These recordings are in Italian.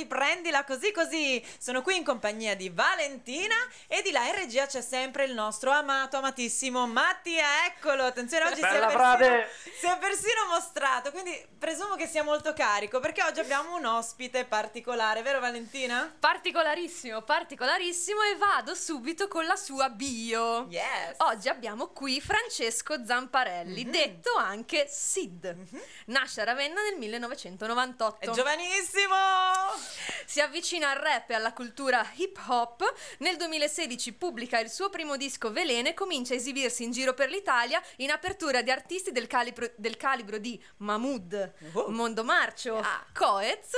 di Prendila così così. Sono qui in compagnia di Valentina e di là in regia c'è sempre il nostro amato, amatissimo Mattia. Eccolo, attenzione, oggi si è, persino, si è persino mostrato, quindi presumo che sia molto carico perché oggi abbiamo un ospite particolare, vero Valentina? Particolarissimo, particolarissimo e vado subito con la sua bio. Yes. Oggi abbiamo qui Francesco Zamparelli, Mhm. detto anche Sid. Nasce a Ravenna nel 1998. È giovanissimo! Si avvicina al rap e alla cultura hip hop. Nel 2016 pubblica il suo primo disco Velene e comincia a esibirsi in giro per l'Italia in apertura di artisti del calibro, del calibro di Mahmood, Uh. Mondo Marcio, Ah. Coez,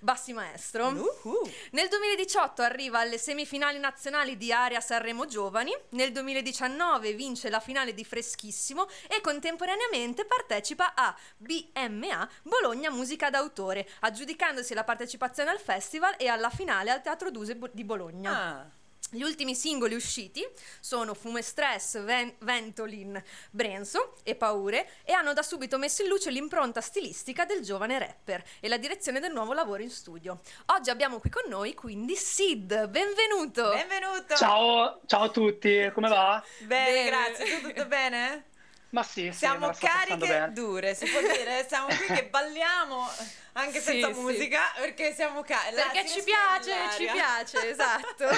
Bassi Maestro. Uhu. Nel 2018 arriva alle semifinali nazionali di Area Sanremo Giovani, nel 2019 vince la finale di Freschissimo e contemporaneamente partecipa a BMA Bologna Musica d'autore, aggiudicandosi la partecipazione al festival e alla finale al Teatro Duse di Bologna. Ah. Gli ultimi singoli usciti sono Fume Stress, Ven- Ventolin, Brenzo e Paure e hanno da subito messo in luce l'impronta stilistica del giovane rapper e la direzione del nuovo lavoro in studio. Oggi abbiamo qui con noi quindi Sid, benvenuto! Benvenuto! Ciao, ciao a tutti, come va? Bene, Bene. grazie. Tu tutto bene? Ma sì, sì, Siamo cariche dure, si può dire. Siamo qui che balliamo anche Sì, senza sì. musica perché siamo cariche. Perché ci piace, ci piace, esatto.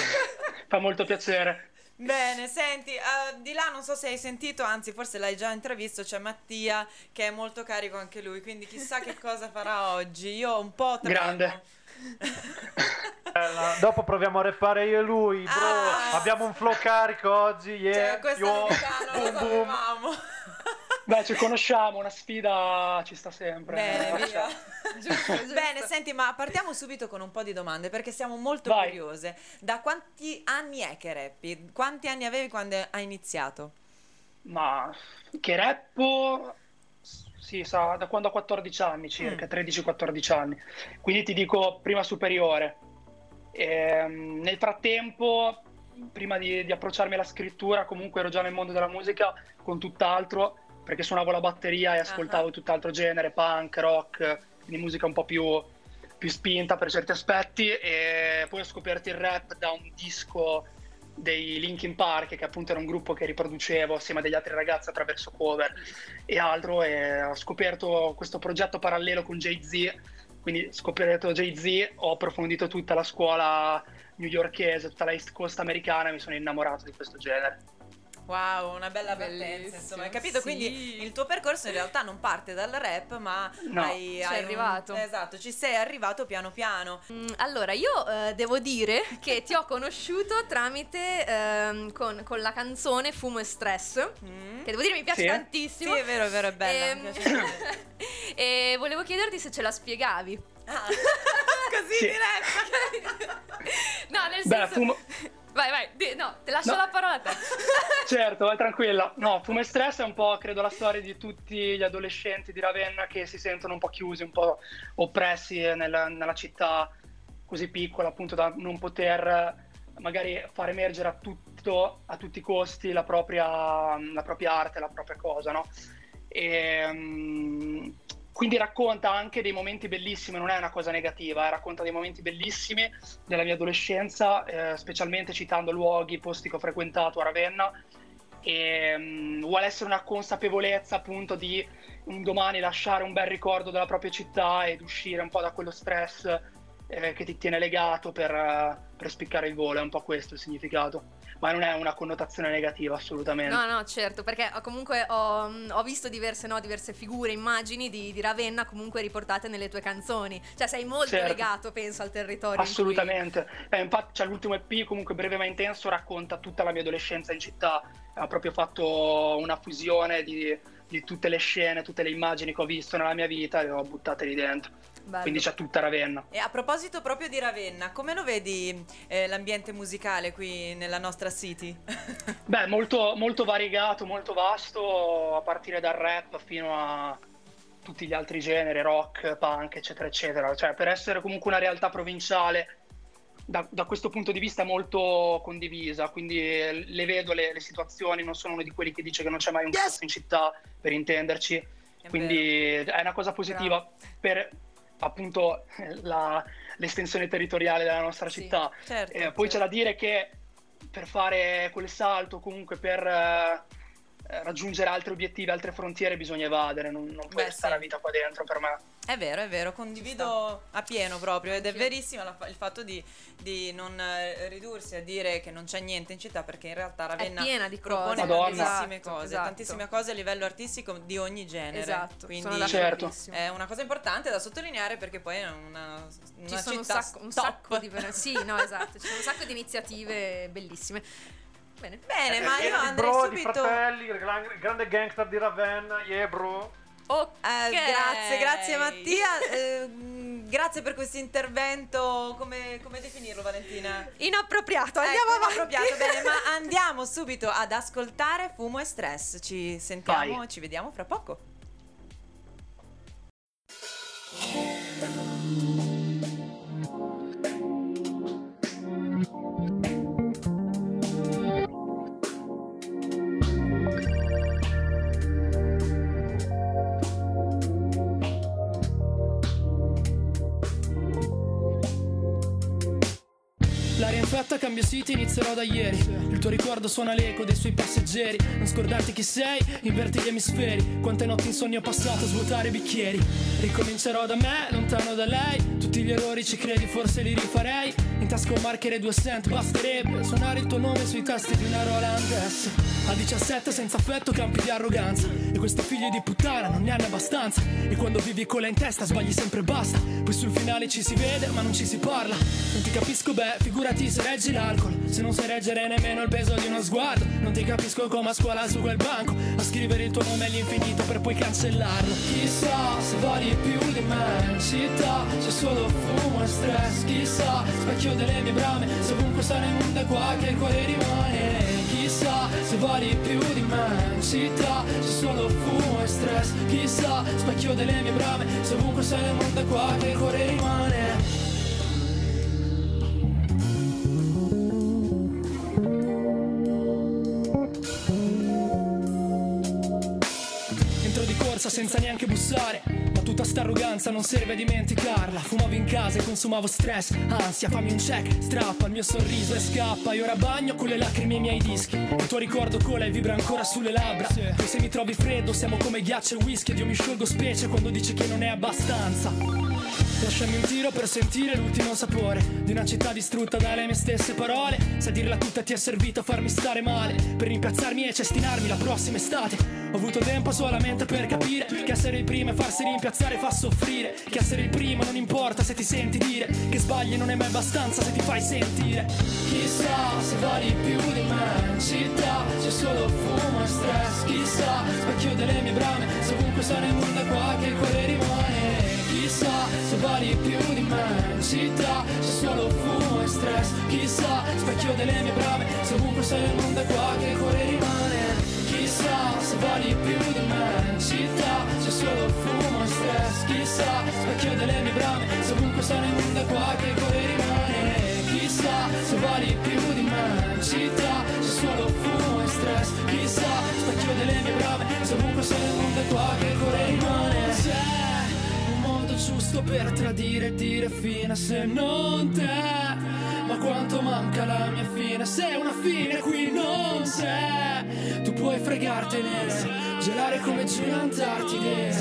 Fa molto piacere. Bene, senti, eh, di là non so se hai sentito, anzi forse l'hai già intravisto, c'è Mattia che è molto carico anche lui, quindi chissà che cosa farà oggi. Io un po' tremo. Grande. Bella. Dopo proviamo a rappare io e lui, bro. Ah. Abbiamo un flow carico oggi, yeah. Cioè, questo lo Boom, boom. Beh, ci conosciamo, una sfida ci sta sempre. Bene, Eh, via. Giusto, giusto. Bene, senti, ma partiamo subito con un po' di domande perché siamo molto Vai. curiose. Da quanti anni è che rappi? Quanti anni avevi quando hai iniziato? Ma che rappo, sì, sa, da quando ho 14 anni circa, Mm. 13-14 anni. Quindi ti dico prima superiore. Ehm, nel frattempo, prima di, di approcciarmi alla scrittura, comunque ero già nel mondo della musica con tutt'altro, perché suonavo la batteria e ascoltavo Ah. tutt'altro genere, punk, rock, quindi musica un po' più, più spinta per certi aspetti. E poi ho scoperto il rap da un disco dei Linkin Park, che appunto era un gruppo che riproducevo assieme a degli altri ragazzi attraverso cover e altro, e ho scoperto questo progetto parallelo con Jay-Z, quindi scoperto Jay-Z, ho approfondito tutta la scuola newyorkese, tutta la East Coast americana e mi sono innamorato di questo genere. Wow, una bella Bellissimo, insomma, hai capito? sì. Quindi il tuo percorso in realtà non parte dal rap, ma No. hai, hai un- arrivato. esatto, ci sei arrivato piano piano. Mm, Allora, io eh, devo dire che ti ho conosciuto tramite ehm, con, con la canzone Fumo e Stress, Mm. che devo dire mi piace Sì. tantissimo. Sì, è vero, è vero, è bella. Ehm, mi piace molto. e volevo chiederti se ce la spiegavi. Ah, così Sì. diretta. No, nel Beh, senso... fumo- Vai, vai, di- no, te lascio No. la parola a te. Certo, vai tranquilla. No, Fumo e Stress è un po', credo, la storia di tutti gli adolescenti di Ravenna che si sentono un po' chiusi, un po' oppressi nella, nella città così piccola, appunto, da non poter magari far emergere a tutto, a tutti i costi la propria, la propria arte, la propria cosa, no? E, mm, quindi racconta anche dei momenti bellissimi, non è una cosa negativa, eh, racconta dei momenti bellissimi della mia adolescenza, eh, specialmente citando luoghi, posti che ho frequentato a Ravenna. E mm, vuole essere una consapevolezza appunto di un domani lasciare un bel ricordo della propria città ed uscire un po' da quello stress eh, che ti tiene legato per, eh, per spiccare il volo, è un po' questo il significato. Ma non è una connotazione negativa assolutamente. No, no, certo, perché comunque ho, ho visto diverse, no, diverse figure, immagini di, di Ravenna comunque riportate nelle tue canzoni. Cioè sei molto Certo. legato, penso, al territorio. in cui- Assolutamente. Eh, infatti, cioè, l'ultimo EP, comunque breve ma intenso, racconta tutta la mia adolescenza in città. Ha proprio fatto una fusione di, di tutte le scene, tutte le immagini che ho visto nella mia vita e le ho buttate lì dentro. Bello. quindi c'è tutta Ravenna. E a proposito proprio di Ravenna, come lo vedi eh, l'ambiente musicale qui nella nostra city? Beh, molto, molto variegato, molto vasto, a partire dal rap fino a tutti gli altri generi, rock, punk, eccetera, eccetera. Cioè, per essere comunque una realtà provinciale, da, da questo punto di vista è molto condivisa, quindi le vedo le, le situazioni, non sono uno di quelli che dice che non c'è mai un cazzo in città, per intenderci, È quindi è una cosa positiva per appunto la- l'estensione territoriale della nostra Sì, città. Certo. Eh, poi c'è da dire che per fare quel salto, comunque per eh, raggiungere altri obiettivi, altre frontiere, bisogna evadere, non, non puoi Beh, stare sì. a vita qua dentro per me. È vero, è vero, condivido a pieno proprio ed è verissimo la- il fatto di, di non eh, ridursi a dire che non c'è niente in città perché in realtà Ravenna piena di propone cose. Madonna. tantissime Esatto, cose, esatto. tantissime cose a livello artistico di ogni genere. Esatto, Quindi sono Certo. è una cosa importante da sottolineare perché poi è una, una Ci sono un città sacco, un sacco di sì, no, esatto, ci sono un sacco di iniziative bellissime. Bene. Bene, ma io Pieno di andrei bro, subito fratelli, il gran- il grande gangster di Ravenna, yeah bro. Ok. Eh, grazie, grazie Mattia. Eh, grazie per questo intervento. Come, come definirlo, Valentina? Inappropriato, andiamo Ecco, avanti. inappropriato, bene, ma andiamo subito ad ascoltare Fumo e Stress. Ci sentiamo, Vai. ci vediamo fra poco. Infetta cambia siti, inizierò da ieri. Il tuo ricordo suona l'eco dei suoi passeggeri. Non scordarti chi sei, inverti gli emisferi. Quante notti in sogno ho passato a svuotare bicchieri. Ricomincerò da me, lontano da lei. Tutti gli errori ci credi, forse li rifarei. In tasca un marker e due cent, basterebbe suonare il tuo nome sui tasti di una Roland S. A 17 senza affetto campi di arroganza. E questi figli di puttana non ne hanno abbastanza. E quando vivi con la in testa sbagli sempre basta. Poi sul finale ci si vede, ma non ci si parla. Non ti capisco, beh, figurati se reggi l'alcol. Se non sai reggere nemmeno il peso di uno sguardo. Non ti capisco come a scuola su quel banco. A scrivere il tuo nome all'infinito per poi cancellarlo. Chissà se vali più di me. In città c'è solo fumo e stress. Chissà, specchio delle mie brame. Se ovunque mondo è qua che il cuore rimane. Chissà se vali più di me. In città c'è solo fumo e stress. Chissà, specchio delle mie brame. Se ovunque mondo è qua che il cuore rimane. Senza neanche bussare. Ma tutta sta arroganza non serve a dimenticarla. Fumavo in casa e consumavo stress Ansia, fammi un check, strappa il mio sorriso e scappa. E ora bagno con le lacrime i miei dischi. Il tuo ricordo cola e vibra ancora sulle labbra. Poi se mi trovi freddo siamo come ghiaccio e whisky. Ed io mi sciolgo specie quando dici che non è abbastanza. Lasciami un tiro per sentire l'ultimo sapore Di una città distrutta dalle mie stesse parole. Se a dirla tutta ti è servito a farmi stare male. Per rimpiazzarmi e cestinarmi la prossima estate Ho avuto tempo solamente per capire Che essere il primo e farsi rimpiazzare fa soffrire. Che essere il primo non importa se ti senti dire Che sbagli non è mai abbastanza se ti fai sentire. Chissà se vali più di me In città c'è solo fumo e stress. Chissà, specchio delle mie brame Se ovunque sta nel mondo qua che il cuore rimane. Chissà se vali più di me In città c'è solo fumo e stress. Chissà, specchio delle mie brame Se ovunque sei nel mondo qua che il cuore rimane Chissà se vali più di me In città c'è solo fumo e stress Chissà, specchio delle mie brame Se ovunque nel mondo è qua che cuore rimane. Chissà se vali più di me In città c'è solo fumo e stress Chissà, specchio delle mie brame Se ovunque nel mondo è qua che cuore rimane. C'è un modo giusto per tradire e dire fine se non te ma quanto manca la mia fine? Se una fine qui non c'è. Tu puoi fregartene gelare come giù in Antartide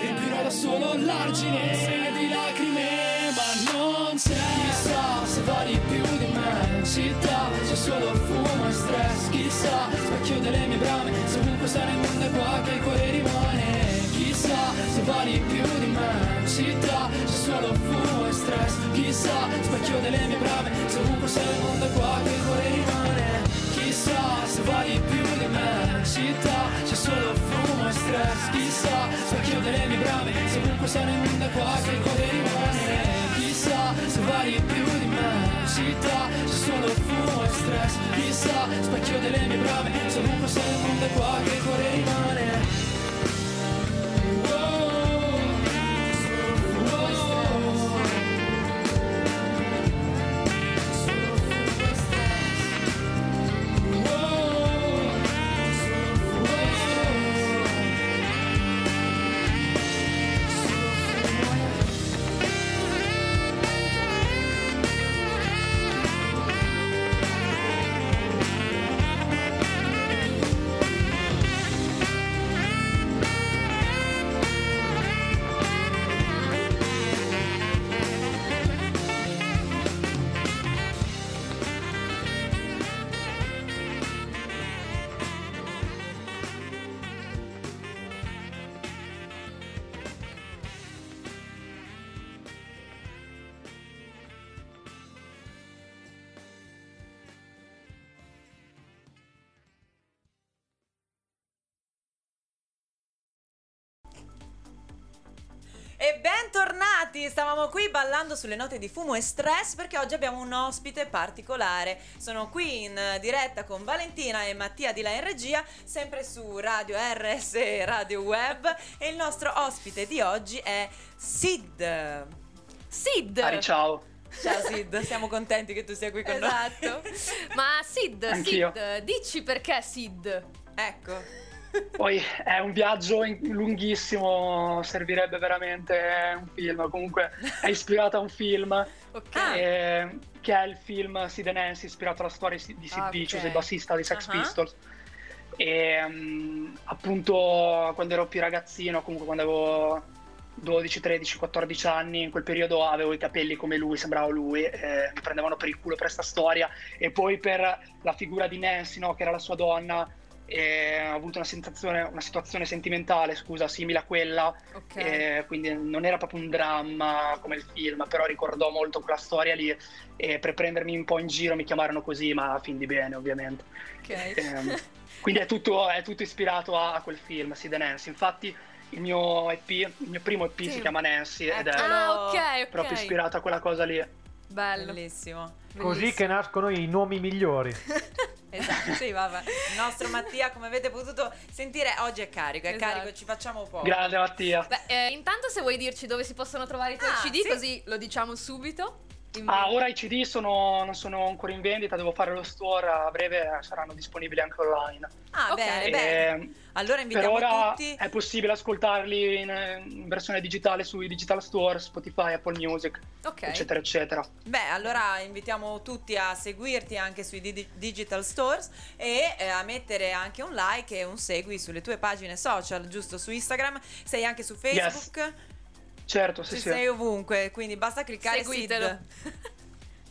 riempirò da solo l'argine di lacrime ma non c'è. Chissà se vali più di me. In città c'è solo fumo e stress. Chissà specchio delle mie brame. Se ovunque sta nel mondo è qua che il cuore rimane. Chissà se vali più di me. In città c'è solo fumo e stress. Chissà, specchio delle mie brame Se un po' sei il mondo qua che cuore rimane Chissà, se vali più di me Città, c'è solo fumo e stress. Chissà, specchio delle mie brame Se un po' sei il mondo qua che cuore rimane Chissà, se vali più di me Città, c'è solo fumo e stress. Chissà, specchio delle mie brame Se un po' sei il mondo qua che cuore rimane Stavamo qui ballando sulle note di fumo e stress perché oggi abbiamo un ospite particolare. Sono qui in diretta con Valentina e Mattia di là in regia, sempre su Radio RS Radio Web e il nostro ospite di oggi è Sid. Sid! Ari, ciao. Ciao Sid, siamo contenti che tu sia qui con Esatto. Ma Sid, Anch'io. Sid, dici perché Sid? noi. Ecco. Poi è un viaggio lunghissimo, servirebbe veramente un film. Comunque è ispirato a un film Ok. Ah. eh, che è il film Sid and Nancy, ispirato alla storia di Sid Ah, Vicious, il bassista dei Sex Ah. Pistols. E mm, appunto quando ero più ragazzino, comunque quando avevo 12, 13, 14 anni, in quel periodo avevo i capelli come lui, sembravo lui, eh, mi prendevano per il culo per sta storia e poi per la figura di Nancy, no, che era la sua donna, e ho avuto una sensazione, una situazione sentimentale, scusa, simile a quella, Ok. e quindi non era proprio un dramma come il film, però ricordò molto quella storia lì e per prendermi un po' in giro mi chiamarono così, ma a fin di bene ovviamente. ok. Ehm, quindi è tutto, è tutto ispirato a, a quel film, Sid and Nancy. Infatti il mio EP, il mio primo EP Sì. si chiama Nancy ed è Eccolo. Ah, ok, ok. proprio ispirato a quella cosa lì. Bello. Bellissimo. Così Bellissimo. che nascono i nomi migliori. Esatto, sì, vabbè. Il nostro Mattia, come avete potuto sentire, oggi è carico, è Esatto. carico, ci facciamo poco. Grande Mattia. Beh, eh, intanto se vuoi dirci dove si possono trovare i tuoi Ah, CD, sì. così lo diciamo subito. Ah, ora i CD sono, non sono ancora in vendita, devo fare lo store, a breve saranno disponibili anche online. Ah, Ok. bene, bene. Ehm, Allora per invitiamo ora tutti. è possibile ascoltarli in, in versione digitale sui digital store, Spotify, Apple Music, Ok. eccetera, eccetera. Beh, allora invitiamo tutti a seguirti anche sui di- digital stores e eh, a mettere anche un like e un segui sulle tue pagine social, giusto? Su Instagram, sei anche su Facebook, Certo, sì, ci sì. sei ovunque, quindi basta cliccare Seguitelo.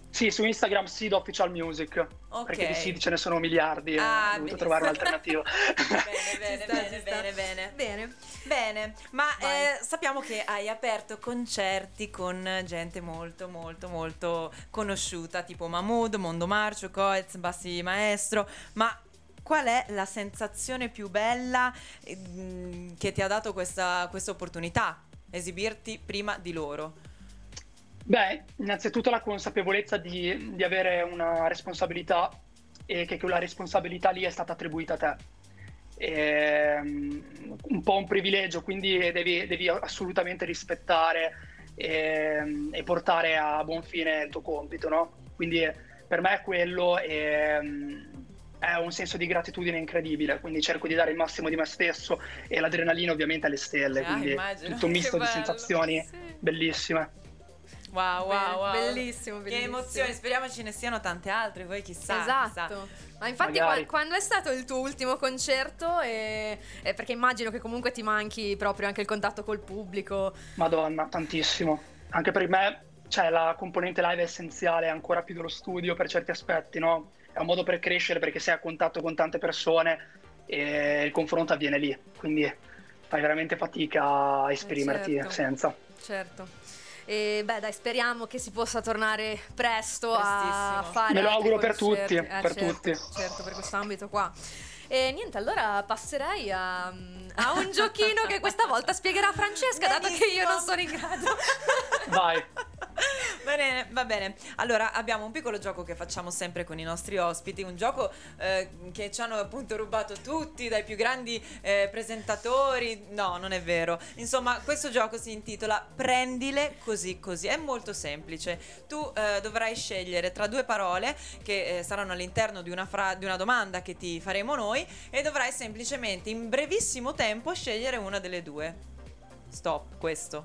Sì, su Instagram Sid Official Music. Ok. Perché di Sid ce ne sono miliardi e Ah, ho dovuto benissimo. trovare un'alternativa. Bene, bene, sta, bene, bene, bene. Bene. Bene, ma eh, sappiamo che hai aperto concerti con gente molto, molto, molto conosciuta, tipo Mahmood, Mondo Marcio, Coez, Bassi Maestro, ma qual è la sensazione più bella eh, mh, che ti ha dato questa, questa opportunità? Esibirti prima di loro. Beh, innanzitutto la consapevolezza di, di avere una responsabilità e che quella responsabilità lì è stata attribuita a te. Ehm, un po' un privilegio, quindi devi, devi assolutamente rispettare ehm, e, portare a buon fine il tuo compito, no? Quindi per me è quello ehm, è un senso di gratitudine incredibile, quindi cerco di dare il massimo di me stesso e l'adrenalina ovviamente alle stelle, Ah, quindi immagino. tutto un Che misto di sensazioni Sì. bellissime. Wow, wow, wow. bellissimo, Che bellissimo. emozioni, speriamo ce ne siano tante altre, poi chissà. Esatto. chissà. Ma infatti Magari. qua- quando è stato il tuo ultimo concerto? E, e perché immagino che comunque ti manchi proprio anche il contatto col pubblico. Madonna, tantissimo. Anche per me, cioè, la componente live è essenziale, ancora più dello studio per certi aspetti, no? È un modo per crescere perché sei a contatto con tante persone e il confronto avviene lì, quindi fai veramente fatica a esprimerti certo. senza. Certo. E beh, dai, speriamo che si possa tornare presto a fare. Me lo auguro per concerti. tutti, Eh, per certo, tutti. Certo, per questo ambito qua. E niente, allora passerei a, a un giochino che questa volta spiegherà Francesca, dato che io non sono in grado. Vai, Bene, va bene. Allora, abbiamo un piccolo gioco che facciamo sempre con i nostri ospiti, un gioco eh, che ci hanno appunto rubato tutti, dai più grandi eh, presentatori. No, non è vero. Insomma, questo gioco si intitola Prendile così così. È molto semplice. Tu eh, dovrai scegliere tra due parole che eh, saranno all'interno di una, fra- di una domanda che ti faremo noi e dovrai semplicemente in brevissimo tempo scegliere una delle due. Stop, questo.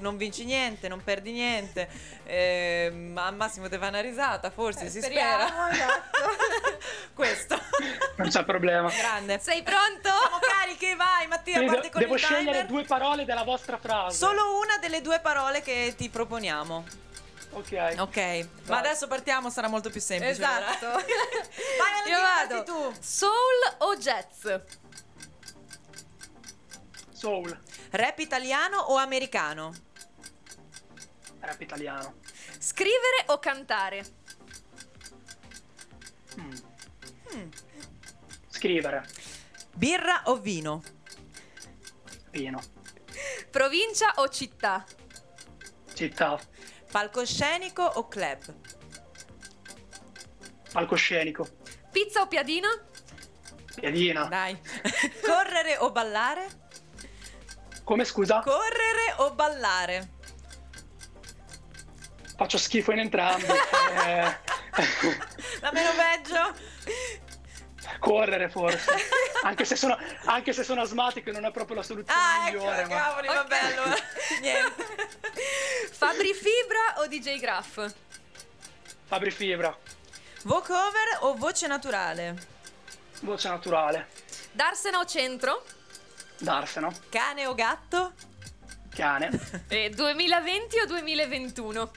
Non vinci niente, non perdi niente. Ehm, al massimo ti fa una risata, forse si spera. speriamo, esatto. questo. Non c'è problema. Grande. Sei pronto? Siamo carichi, vai Mattia, Quindi devo il scegliere timer. due parole della vostra frase. Solo una delle due parole che ti proponiamo. Ok. Ok, ma adesso partiamo, sarà molto più semplice. Esatto. Vai Valentina, Io vado. tu. Soul o jazz? Soul. Rap italiano o americano? Rap italiano. Scrivere o cantare? Scrivere. Birra o vino? Vino. Provincia o città? Città. Palcoscenico o club? Palcoscenico. Pizza o piadina? Piadina. Dai. Correre o ballare? Come scusa? Correre o ballare? Faccio schifo in entrambi. Eh, La meno peggio? correre forse. Anche se, sono, anche se sono asmatico non è proprio la soluzione Ah, ecco, migliore. ma... cavoli, vabbè, allora. Niente. Fabri Fibra o DJ Graff? Fabri Fibra. Vocover o voce naturale? Voce naturale. Darsena o centro? Darseno. Cane o gatto? Cane. E 2020 o 2021?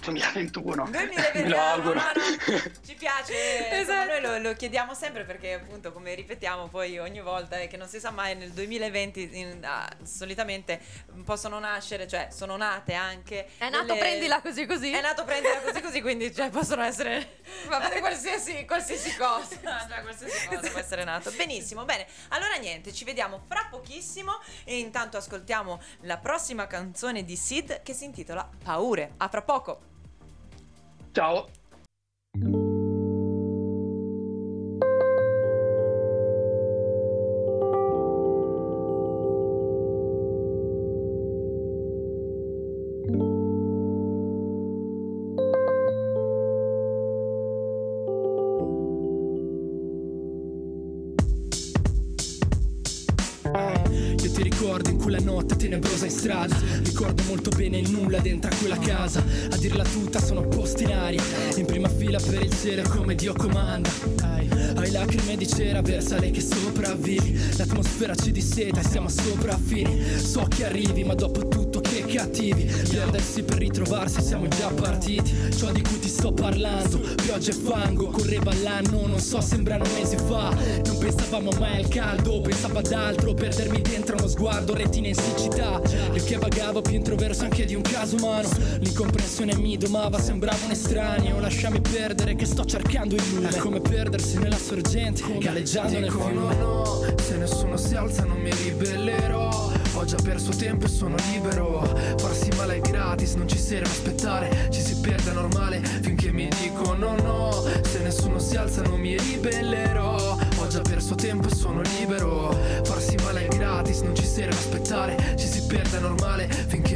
2021. 2021. Me lo auguro. ma no, ci piace, Esatto. noi lo, lo chiediamo sempre perché appunto come ripetiamo poi ogni volta è che non si sa mai nel 2020 in- ah, solitamente possono nascere, cioè sono nate anche È nato delle- prendila così così? È nato prendila così così, quindi cioè, possono essere Vabbè. qualsiasi, qualsiasi cosa. Cioè, qualsiasi cosa può essere nato. Benissimo, bene. Allora niente, ci vediamo fra pochissimo e intanto ascoltiamo la prossima canzone di Sid che si intitola Paure. A fra poco. Ciao. Dentro a quella casa. A dirla tutta sono posti in aria. In prima fila per il cielo come Dio comanda. Hai lacrime di cera, versa lei che sopravvivi. L'atmosfera ci disseta e siamo sopraffini So che arrivi ma dopo tutto cattivi Perdersi per ritrovarsi siamo già partiti. Ciò di cui ti sto parlando Pioggia e fango, correva l'anno Non so, sembrano mesi fa. Non pensavamo mai al caldo Pensavo ad altro, perdermi dentro uno sguardo Retina in siccità. Io che vagavo più introverso anche di un caso umano. L'incomprensione mi domava, sembravo un estraneo. Lasciami perdere che sto cercando il lume È come perdersi nella sorgente Galleggiando nel fiume. No, se nessuno si alza non mi ribellerò Ho già perso tempo e sono libero. Farsi male è gratis, non ci serve aspettare. Ci si perde normale finché mi dicono no. Se nessuno si alza non mi ribellerò. Ho già perso tempo e sono libero. Farsi male è gratis, non ci serve aspettare. Ci si perde normale finché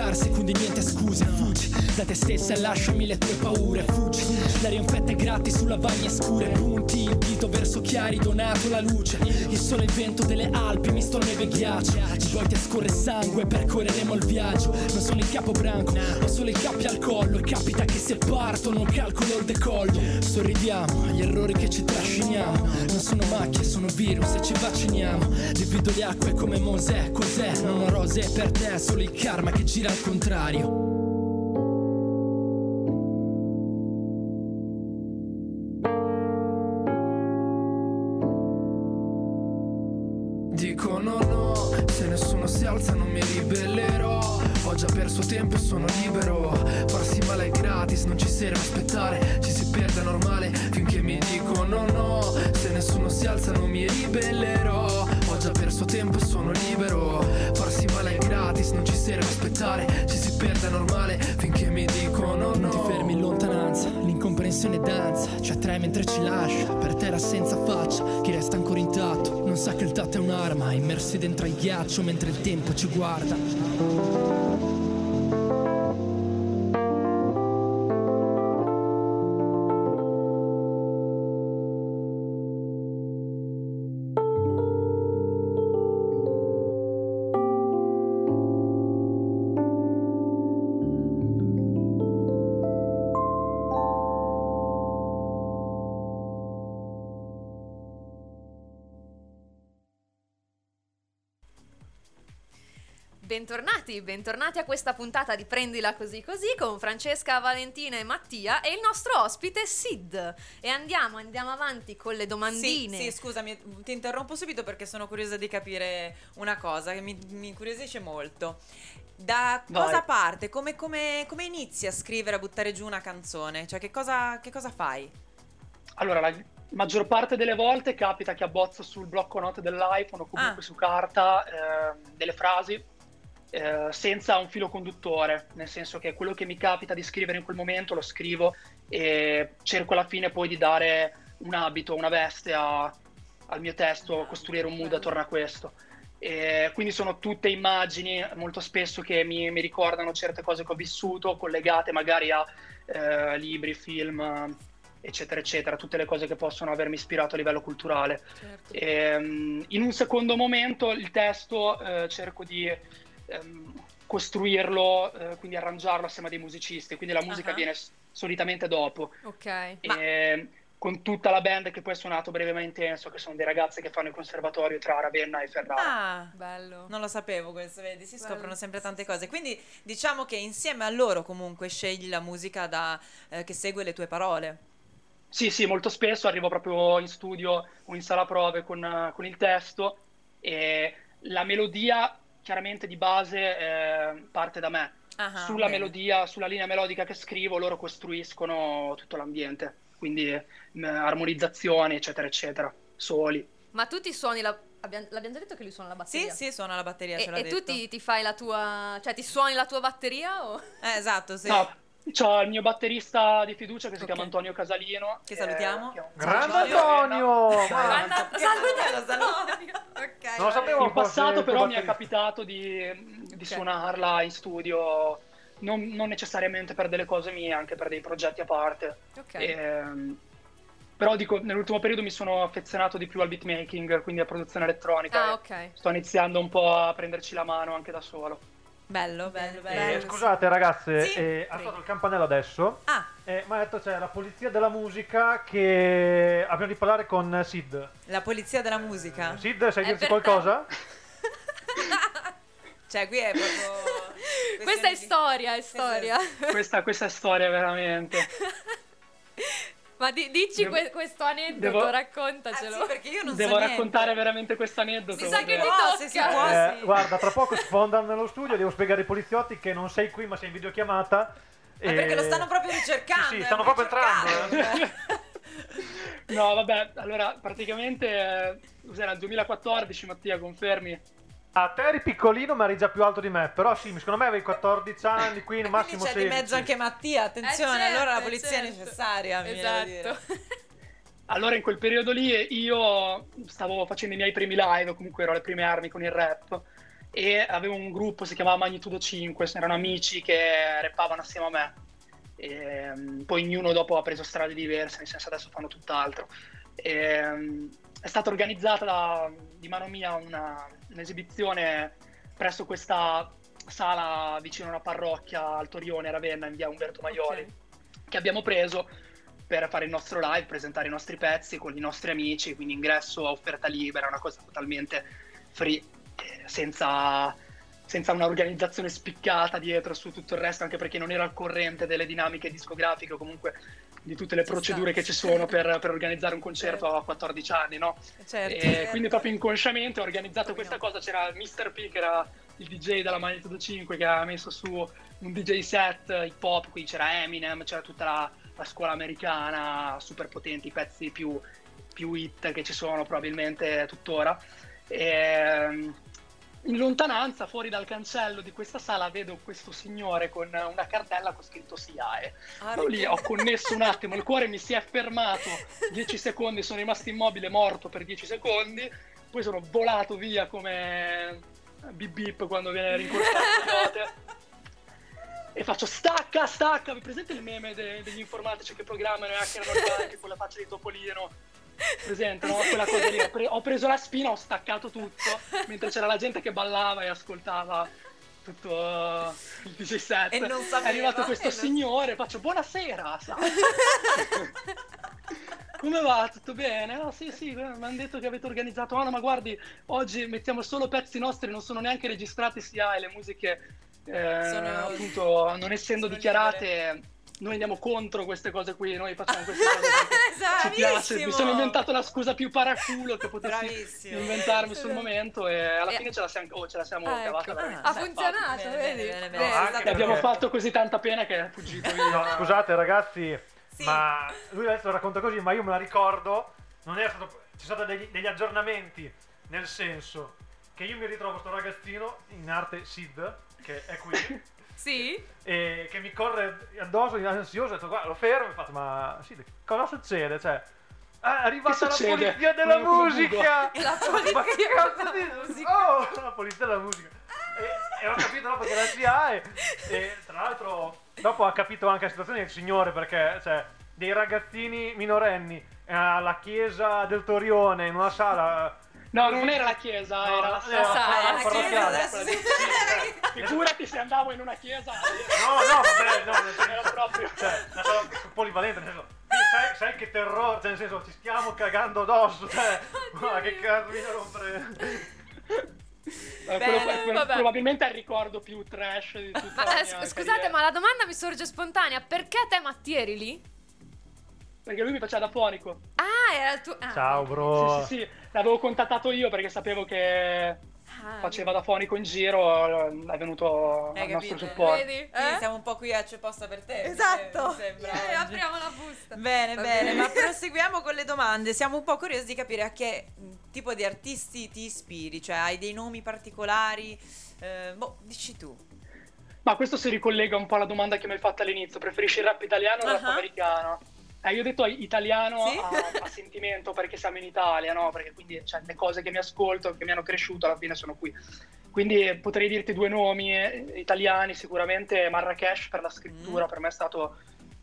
a ricercarsi, quindi niente scuse, fuggi da te stessa e lasciami le tue paure, fuggi. L'aria infetta è gratis su lavagne scure, punti il dito verso chiari, donato la luce. Il sole e il vento delle Alpi, misto neve e ghiaccio. Di ti scorre sangue, percorreremo il viaggio. Non sono il capobranco, ho solo i capi al collo. E capita che se parto non calcolo il decollo. Sorridiamo agli errori che ci trasciniamo. Non sono macchie, sono virus e ci vacciniamo. Divido le acque come Mosè, cos'è? Non ho rose per te, solo il karma che gira al contrario. Dentro al ghiaccio mentre il tempo ci guarda. Bentornati, bentornati a questa puntata di Prendila così così con Francesca, Valentina e Mattia e il nostro ospite Sid. E andiamo, andiamo avanti con le domandine. Sì, sì, scusami, ti interrompo subito perché sono curiosa di capire una cosa che mi, mi incuriosisce molto. Da Vai. cosa parte? Come, come- come inizi a scrivere, a buttare giù una canzone? Cioè, che cosa, che cosa fai? Allora, la maggior parte delle volte capita che abbozzo sul blocco note dell'iPhone o comunque Ah. su carta eh, delle frasi eh, senza un filo conduttore, nel senso che quello che mi capita di scrivere in quel momento lo scrivo e cerco alla fine poi di dare un abito, una veste a- al mio testo, costruire un mood attorno a questo. E quindi sono tutte immagini molto spesso che mi, mi ricordano certe cose che ho vissuto, collegate magari a eh, libri, film, eccetera, eccetera, tutte le cose che possono avermi ispirato a livello culturale. Certo. Ehm, in un secondo momento il testo eh, cerco di ehm, costruirlo, eh, quindi arrangiarlo assieme a dei musicisti, quindi la musica Ah. viene s- solitamente dopo. Ok. E, con tutta la band che poi ha suonato Breve ma Intenso, che sono dei ragazzi che fanno il conservatorio tra Ravenna e Ferrara. Ah, Bello. non lo sapevo questo, vedi, si scoprono Bello. sempre tante cose. Quindi diciamo che insieme a loro comunque scegli la musica da- eh, che segue le tue parole. Sì, sì, molto spesso arrivo proprio in studio o in sala prove con, con il testo e la melodia chiaramente di base eh, parte da me. Ah, sulla bene. melodia, sulla linea melodica che scrivo, loro costruiscono tutto l'ambiente, quindi eh, armonizzazioni, eccetera, eccetera, soli. Ma tu ti suoni la... abbiamo- L'abbiamo già detto che lui suona la Sì, batteria? sì, suona la batteria, E, ce l'ha e tu detto. ti, ti fai la tua... cioè ti suoni la tua batteria o... Eh, esatto, sì. No, c'ho il mio batterista di fiducia che si Ok. chiama Antonio Casalino. Che salutiamo. che è un Grande Antonio! Salutiamo salutiamo. Antonio. Ok. Non lo sapevo In passato però mi è capitato di, di Ok. suonarla in studio, non, non necessariamente per delle cose mie, anche per dei progetti a parte. Ok. Ehm, però dico, nell'ultimo periodo mi sono affezionato di più al beatmaking, quindi a produzione elettronica. Ah, e ok. Sto iniziando un po' a prenderci la mano anche da solo. Bello, bello, bello. Eh, scusate ragazze, Sì, eh, ha suonato il campanello adesso Ah, e mi ha detto c'è la polizia della musica che abbiamo di parlare con Sid. la polizia della musica. Sid, sai dirci qualcosa? Cioè, qui è proprio... Questa è storia, è storia. Questa, questa è storia veramente. Ma di- dici Devo- que- questo aneddoto, devo- Ah, raccontacelo. sì, perché io non Devo so niente. raccontare veramente questo aneddoto. Si sa che ti tocca. se si può, Eh, sì. guarda, tra poco sfondano nello studio, devo spiegare ai poliziotti che non sei qui ma sei in videochiamata. Ma perché lo stanno proprio ricercando. Sì, sì, eh, stanno proprio entrando. No, vabbè, allora praticamente eh, cos'era il 2014, Mattia, confermi? A te eri piccolino ma eri già più alto di me, però sì, secondo me avevi 14 anni, quindi massimo c'è 16. di mezzo anche Mattia, attenzione, Eh, certo, allora la eh, polizia certo. è necessaria. Esatto. Allora in quel periodo lì io stavo facendo i miei primi live, comunque ero alle prime armi con il rap e avevo un gruppo, si chiamava Magnitudo 5, erano amici che rappavano assieme a me. E, mm, poi ognuno dopo ha preso strade diverse, nel senso adesso fanno tutt'altro. E, mm, è stata organizzata da- di mano mia una- un'esibizione presso questa sala vicino a una parrocchia al Torione, a Ravenna, in via Umberto Maioli, Ok. che abbiamo preso per fare il nostro live, presentare i nostri pezzi con i nostri amici, quindi ingresso a offerta libera, una cosa totalmente free, eh, senza, senza un'organizzazione spiccata dietro su tutto il resto, anche perché non era al corrente delle dinamiche discografiche o comunque di tutte le procedure che ci sono per, per organizzare un concerto Certo. a 14 anni, no? Certo. E quindi proprio inconsciamente ho organizzato questa cosa, c'era Mr. P che era il DJ della Magnitudo 5 che ha messo su un DJ set hip hop, qui c'era Eminem, c'era tutta la, la scuola americana, super potenti, i pezzi più, più hit che ci sono probabilmente tuttora. E, in lontananza, fuori dal cancello di questa sala, vedo questo signore con una cartella con scritto SIAE. Ah, Io lì ho connesso un attimo, il cuore mi si è fermato 10 secondi, sono rimasto immobile, morto per 10 secondi, poi sono volato via come bip bip quando viene rincorsato. E faccio stacca, stacca, vi presente il meme de- degli informatici che programmano e hackerano banco con la faccia di Topolino? Presente, no? Quella cosa lì. Ho, pre- ho preso la spina, ho staccato tutto, mentre c'era la gente che ballava e ascoltava tutto uh, il DJ set. E non sapeva, È arrivato questo non- signore, faccio buonasera, sa. Come va? Tutto bene? Ah sì sì, mi hanno detto che avete organizzato. Ah no, ma guardi, oggi mettiamo solo pezzi nostri, non sono neanche registrati sia e le musiche, eh, Sono- appunto, non essendo sono dichiarate, noi andiamo contro queste cose qui, noi facciamo queste cose Esatto, piace. Mi sono inventato la scusa più paraculo che potessi Bravissimo. inventarmi sul momento e alla E- fine ce la siamo, oh, ce la siamo Ah, cavata ecco. Ha funzionato, bene, vedi? bene, bene, Beh, bene. No, E abbiamo fatto così tanta pena che è fuggito via. No, scusate ragazzi, Sì. ma lui adesso lo racconta così, ma io me la ricordo, non era stato, ci sono stati degli, degli aggiornamenti, nel senso che io mi ritrovo sto ragazzino in arte Sid, che è qui, Sì? e che mi corre addosso, ansioso, ho detto guarda, lo fermo e faccio ma Sid, cosa succede? Cioè, ah, è arrivata la polizia della musica! La ma che polizia cazzo della di... musica. Oh, la polizia della musica! E, e ho capito dopo che era CIA e, e tra l'altro dopo ha capito anche la situazione del signore perché cioè dei ragazzini minorenni alla chiesa del Torione in una sala No, non era la chiesa, No, era no, la era la sala sala la parrocchiale. chiesa adesso sì. Figurati se andavo in una chiesa. no no vabbè no nel senso- Era proprio. cioè una sala polivalente nel senso sai, sai che terrore cioè nel senso ci stiamo cagando addosso cioè ma che cazzo a rompere Eh, quello- probabilmente è il ricordo più trash di tutta Ma, la eh, scusate, carriera. ma la domanda mi sorge spontanea. Perché te Matti eri lì? Perché lui mi faceva da fonico. Ah, era il tuo... ah, ciao bro Sì, sì, sì. L'avevo contattato io perché sapevo che Ah, faceva da fonico in giro. È venuto Hai al nostro capito? supporto. Vedi? Quindi Eh? siamo un po' qui a c'è posta per te. mi Esatto. sembra, Eh, apriamo la busta. Bene, Va bene, bene. ma proseguiamo con le domande. Siamo un po' curiosi di capire a che mh, tipo di artisti ti ispiri, cioè hai dei nomi particolari? Eh, boh, dici tu. Ma questo si ricollega un po' alla domanda che mi hai fatto all'inizio. Preferisci il rap italiano o il rap americano? Eh, io ho detto italiano Sì? a, a sentimento perché siamo in Italia, no? Perché quindi cioè, le cose che mi ascolto, che mi hanno cresciuto, alla fine sono qui. Quindi potrei dirti due nomi eh, italiani, sicuramente Marrakesh per la scrittura, Mm. per me è stato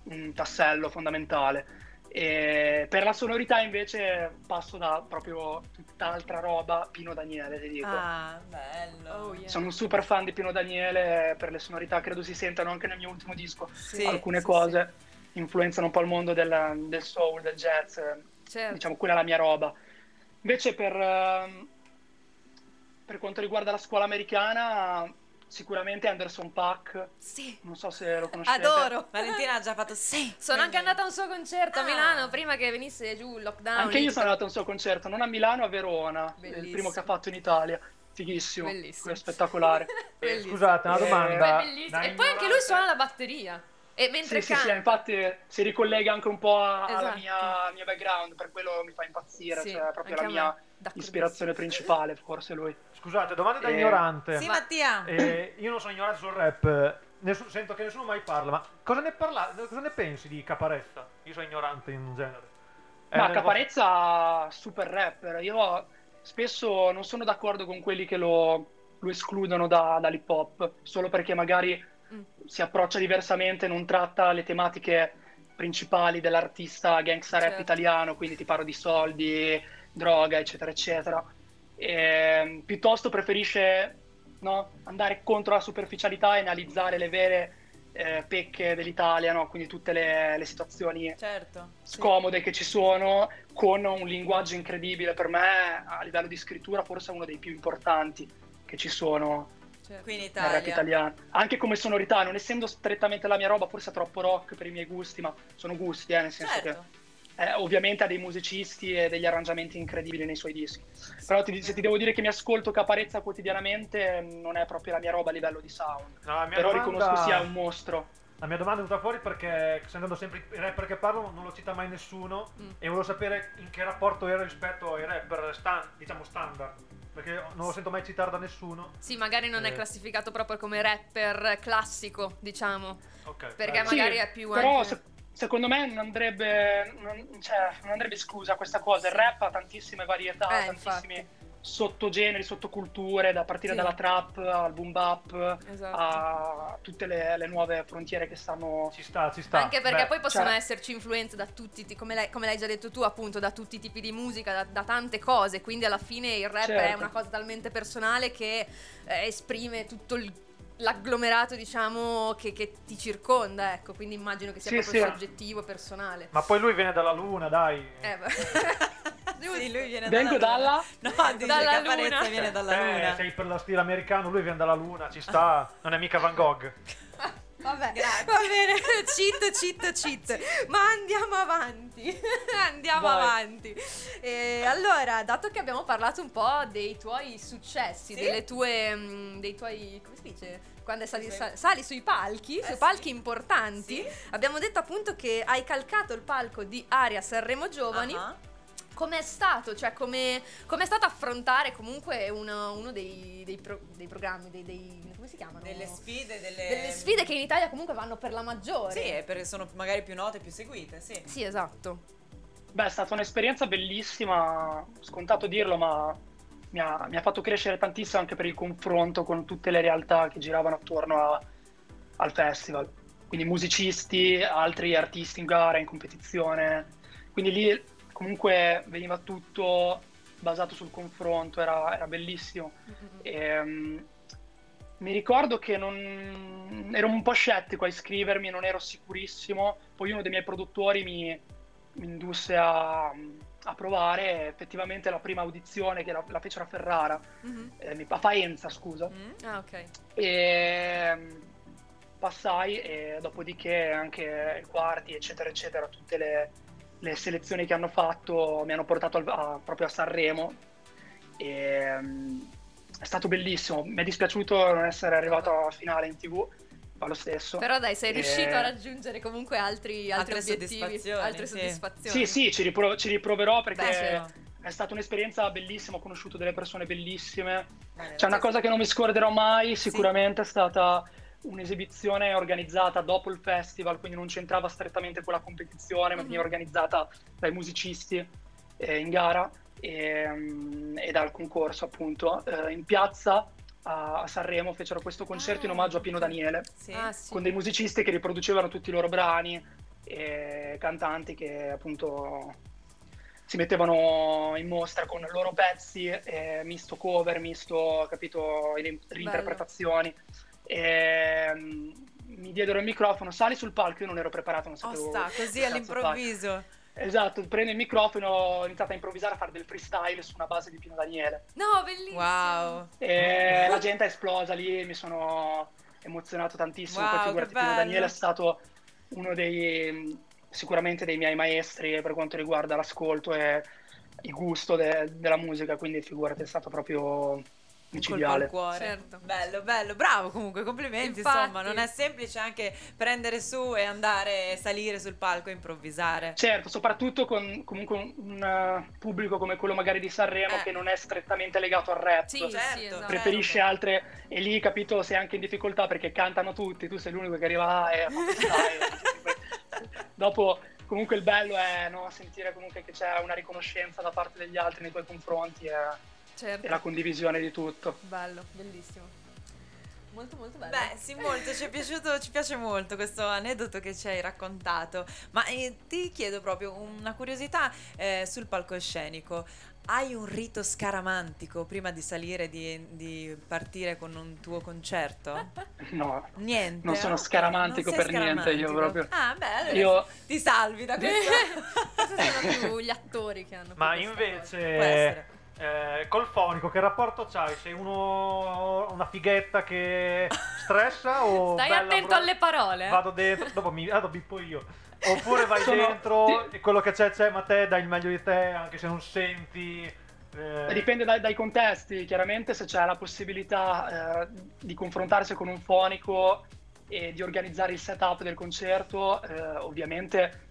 un tassello fondamentale. E per la sonorità invece passo da proprio tutt'altra roba, Pino Daniele, ti dico. Ah, bello. Oh, yeah. Sono un super fan di Pino Daniele per le sonorità, credo si sentano anche nel mio ultimo disco. Sì, Alcune sì, cose influenzano un po' il mondo del, del soul, del jazz, eh, Certo. diciamo quella è la mia roba. Invece per, ehm, per quanto riguarda la scuola americana, sicuramente Anderson Paak, Sì. non so se lo conoscete. Adoro. Valentina ha già fatto sì. Sono anche andata a un suo concerto a Ah. Milano prima che venisse giù il lockdown. Anche io sono andato a un suo concerto, non a Milano, a Verona, il Bellissimo. primo che ha fatto in Italia. Fighissimo, Bellissimo. spettacolare. Bellissimo. scusate una Eh, domanda E poi anche lui suona la batteria. E mentre Sì, sì, sì, canta. infatti si ricollega anche un po' a- alla Esatto. mia, al mio background, per quello mi fa impazzire, Sì, cioè è proprio la mia ispirazione principale, forse lui. scusate domanda da Eh, ignorante Sì, Mattia. Eh, io non sono ignorante sul rap, nessuno- sento che nessuno mai parla, ma cosa ne, parla, cosa ne pensi di Caparezza? Io sono ignorante in genere. È Ma nel Caparezza, super rapper, io spesso non sono d'accordo con quelli che lo, lo escludono da, dall'hip hop, solo perché magari Mm. si approccia diversamente, non tratta le tematiche principali dell'artista gangsta rap Certo. italiano, quindi ti parlo di soldi, droga, eccetera, eccetera. E, piuttosto preferisce no, andare contro la superficialità e analizzare le vere eh, pecche dell'Italia, no? quindi tutte le, le situazioni Certo. sì. scomode che ci sono con un linguaggio incredibile per me a livello di scrittura forse uno dei più importanti che ci sono Certo. Qui in nel rap Italia. italiano anche come sonorità non essendo strettamente la mia roba forse è troppo rock per i miei gusti ma sono gusti eh, nel senso Certo. che eh, ovviamente ha dei musicisti e degli arrangiamenti incredibili nei suoi dischi però ti- se ti devo dire che mi ascolto Caparezza quotidianamente non è proprio la mia roba a livello di sound No, la mia però domanda- riconosco sia un mostro La mia domanda è venuta fuori perché sentendo sempre i rapper che parlano non lo cita mai nessuno Mm. e volevo sapere in che rapporto era rispetto ai rapper stan- diciamo standard. Perché non lo sento mai citare da nessuno. Sì, magari non è Eh. classificato proprio come rapper classico, diciamo. Ok. Perché. Sì, magari è più però anche- se- secondo me non andrebbe, non, cioè, non andrebbe esclusa questa cosa. Il rap ha tantissime varietà, Eh, tantissimi sottogeneri, sottoculture, da partire Sì. dalla trap al boom bap Esatto. a tutte le, le nuove frontiere che stanno... Ci sta, ci sta. Anche perché Beh, poi possono cioè- esserci influenze da tutti, ti- come l'hai, come l'hai già detto tu, appunto, da tutti i tipi di musica, da, da tante cose. Quindi alla fine il rap è Certo. una cosa talmente personale che eh, esprime tutto il- l'agglomerato, diciamo, che, che ti circonda. Ecco, quindi immagino che sia Sì, proprio sì. soggettivo, personale. Ma poi lui viene dalla luna, dai. Eh. Sì, lui viene Vengo dalla dalla... No, dice Dalla luna. viene dalla Eh, luna. sei per lo stile americano, lui viene dalla luna, ci sta. Non è mica Van Gogh. Vabbè, Grazie. va bene, cheat, cheat, cheat. Ma andiamo avanti, andiamo Vai. avanti. E allora, dato che abbiamo parlato un po' dei tuoi successi, Sì. delle tue, mm, dei tuoi, come si dice? Quando sali, Sì. sa- sali sui palchi, Eh, sui sì. palchi importanti, Sì. abbiamo detto appunto che hai calcato il palco di Aria Sanremo Giovani. Ah, Com'è stato? Cioè, come è stato affrontare comunque uno, uno dei, dei pro- dei programmi, dei, dei- come si chiamano? Delle sfide, delle... Delle sfide che in Italia comunque vanno per la maggiore. Sì, perché sono magari più note, più seguite, sì. Sì, esatto. Beh, è stata un'esperienza bellissima, scontato dirlo, ma mi ha, mi ha fatto crescere tantissimo anche per il confronto con tutte le realtà che giravano attorno a- al festival. Quindi musicisti, altri artisti in gara, in competizione. Quindi lì comunque veniva tutto basato sul confronto, era, era bellissimo. E, mm, mi ricordo che non... ero un po' scettico a iscrivermi, non ero sicurissimo. Poi uno dei miei produttori mi, mi indusse a, a provare. Effettivamente la prima audizione che la, la fecero a Ferrara, Mhm. eh, a Faenza, scusa. Mm? Ah, ok. E mm, passai e dopodiché anche i quarti, eccetera, eccetera, tutte le, le selezioni che hanno fatto mi hanno portato al- a- proprio a Sanremo. E, mm, è stato bellissimo. Mi è dispiaciuto non essere arrivato alla finale in tv, ma lo stesso. Però dai, sei Eh, riuscito a raggiungere comunque altri, altri Altre obiettivi, soddisfazioni, altre sì. soddisfazioni. Sì, sì, ci, ripro- ci riproverò perché Beh, certo. è stata un'esperienza bellissima, ho conosciuto delle persone bellissime. Bene, C'è una sì. cosa che non mi scorderò mai, sicuramente è stata un'esibizione organizzata dopo il festival, quindi non c'entrava strettamente con la competizione, ma veniva organizzata dai musicisti eh, in gara e, mm, e dal concorso appunto. Eh, in piazza a, a Sanremo fecero questo concerto in Ah, omaggio a Pino. Daniele Sì. Ah, sì. con dei musicisti che riproducevano tutti i loro brani e cantanti che appunto si mettevano in mostra con i loro pezzi, eh, misto cover, misto, capito, reinterpretazioni. E, mm, mi diedero il microfono, sali sul palco, io non ero preparato, non Oh, sapevo sta, che così all'improvviso. Esatto, prendo il microfono, ho iniziato a improvvisare, a fare del freestyle su una base di Pino Daniele. No, bellissimo. Wow. E la gente è esplosa lì, mi sono emozionato tantissimo. Wow, Poi che figurati, Pino. Daniele è stato uno dei sicuramente dei miei maestri per quanto riguarda l'ascolto e il gusto de- della musica, quindi figurati, è stato proprio micidiale. cuore. Certo. Bello, bello, bravo comunque, complimenti. Infatti. Insomma, non è semplice anche prendere su e andare, salire sul palco e improvvisare. Certo, soprattutto con comunque un, un, eh, pubblico come quello magari di Sanremo Eh. che non è strettamente legato al rap. Sì, Certo, sì, esatto. Preferisce altre e lì capito sei anche in difficoltà perché cantano tutti, tu sei l'unico che arriva e fa freestyle. Dopo comunque il bello è no, sentire comunque che c'è una riconoscenza da parte degli altri nei tuoi confronti e, Certo. e la condivisione di tutto. Bello, bellissimo. Molto molto bello. Beh, sì, molto, ci è piaciuto, ci piace molto questo aneddoto che ci hai raccontato. Ma eh, ti chiedo proprio una curiosità eh, sul palcoscenico. Hai un rito scaramantico prima di salire e di, di partire con un tuo concerto? No, Niente. Non sono scaramantico non per niente, io scaramantico. proprio. Ah, beh, allora Io- ti salvi da questo. Questi sono più gli attori che hanno Ma invece. Eh, col fonico, che rapporto c'hai? Sei uno, una fighetta che stressa o. Stai bella attento bro- alle parole. eh. Vado dentro, dopo mi ah, bippo io. Oppure vai Sono- dentro e quello che c'è c'è, ma te dai il meglio di te, anche se non senti. eh, Dipende dai, dai contesti, chiaramente se c'è la possibilità eh, di confrontarsi con un fonico e di organizzare il setup del concerto, eh, ovviamente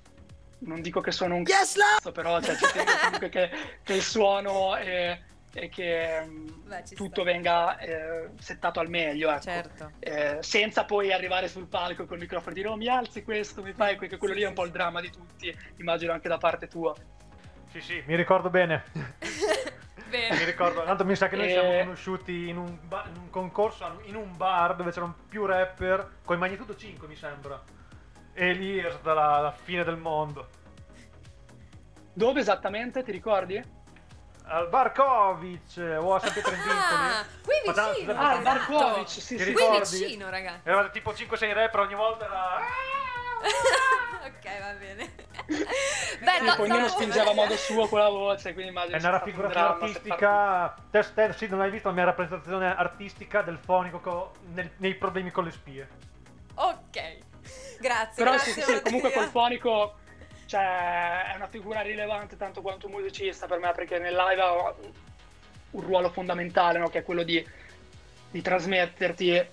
non dico che sono un cazzo, però cioè, ci tengo comunque che, che il suono e, e che mm, Beh, tutto sta. venga eh, settato al meglio, ecco. Certo. Eh, senza poi arrivare sul palco col microfono e dire oh mi alzi questo, mi fai perché quello lì è un po' il dramma di tutti, immagino anche da parte tua. Sì, sì, mi ricordo bene. Bene. Mi ricordo, tanto mi sa che noi Eh. siamo conosciuti in un, ba- in un concorso, in un bar dove c'erano più rapper, con Magnitudo 5 mi sembra. E lì è stata la, la fine del mondo. Dove esattamente, ti ricordi? Al bar Kovic, o a San Pietro in Ah, Vincoli. qui Facciamo- vicino. Ah, il esatto. Barkovic, sì, Ti sì, Qui ricordi? vicino, ragazzi. Eravate tipo 5-6 rapper ogni volta era... ok, va bene. Sì, Beh, no, poi ognuno no, spingeva a modo suo con la voce, quindi immagino È sia una stato un raffigurazione dramma se artistica. Te, te sì, non hai visto la mia rappresentazione artistica del fonico co- nel- nei problemi con le spie. Ok. Grazie, Però grazie sì, sì, comunque col fonico cioè, è una figura rilevante tanto quanto musicista per me perché nel live ha un ruolo fondamentale no? che è quello di, di trasmetterti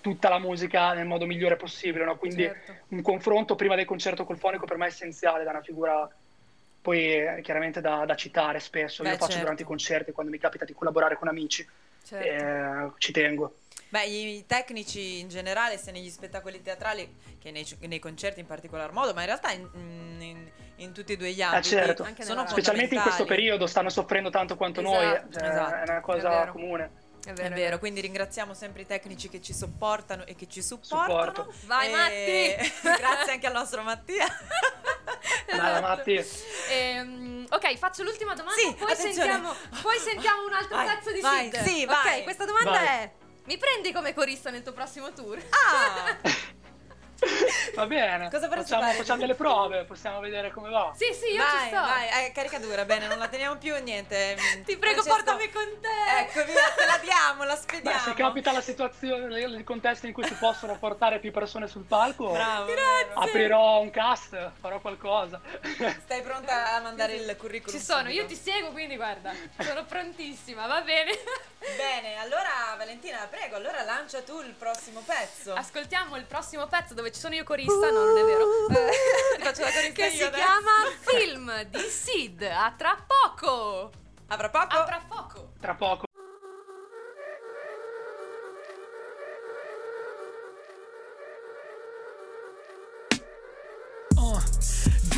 tutta la musica nel modo migliore possibile no? quindi Certo. un confronto prima del concerto col fonico per me è essenziale da una figura poi eh, chiaramente da, da citare spesso Beh, io faccio certo. durante i concerti quando mi capita di collaborare con amici Certo. eh, ci tengo Beh, i tecnici in generale, sia negli spettacoli teatrali che nei, nei concerti in particolar modo, ma in realtà in, in- in tutti e due gli certo. Sono nella radio. specialmente in questo periodo stanno soffrendo tanto quanto Esatto, noi cioè, esatto. è una È cosa vero. comune È È vero, quindi ringraziamo sempre i tecnici che ci sopportano e che ci supportano. Supporto. Vai, E- Matti! Grazie anche al nostro Mattia. Dai, Matti. Ehm, ok, faccio l'ultima domanda. Sì, poi, sentiamo, poi sentiamo un altro Vai, pezzo di vai, Sid. sì, ok, vai. questa domanda Vai. è: mi prendi come corista nel tuo prossimo tour? Ah, Va bene, Cosa facciamo, facciamo delle prove, possiamo vedere come va. Sì, sì, io vai, ci sto. vai, eh, caricatura, bene, non la teniamo più, niente. Ti prego, Francesco, portami con te. Ecco, via, te la diamo, la Beh, spediamo. se capita la situazione, il contesto in cui si possono portare più persone sul palco, Bravo. Aprirò un cast, farò qualcosa. Stai pronta a mandare il curriculum? Ci sono, subito? io ti seguo, quindi guarda, sono prontissima, va bene. Bene, allora Valentina, prego, allora lancia tu il prossimo pezzo. Ascoltiamo il prossimo pezzo dove ci sono io corista, no, non è vero. Ti faccio la corista che io si adesso. chiama Film di Sid. A tra poco. Avrà poco? A tra poco. Tra poco.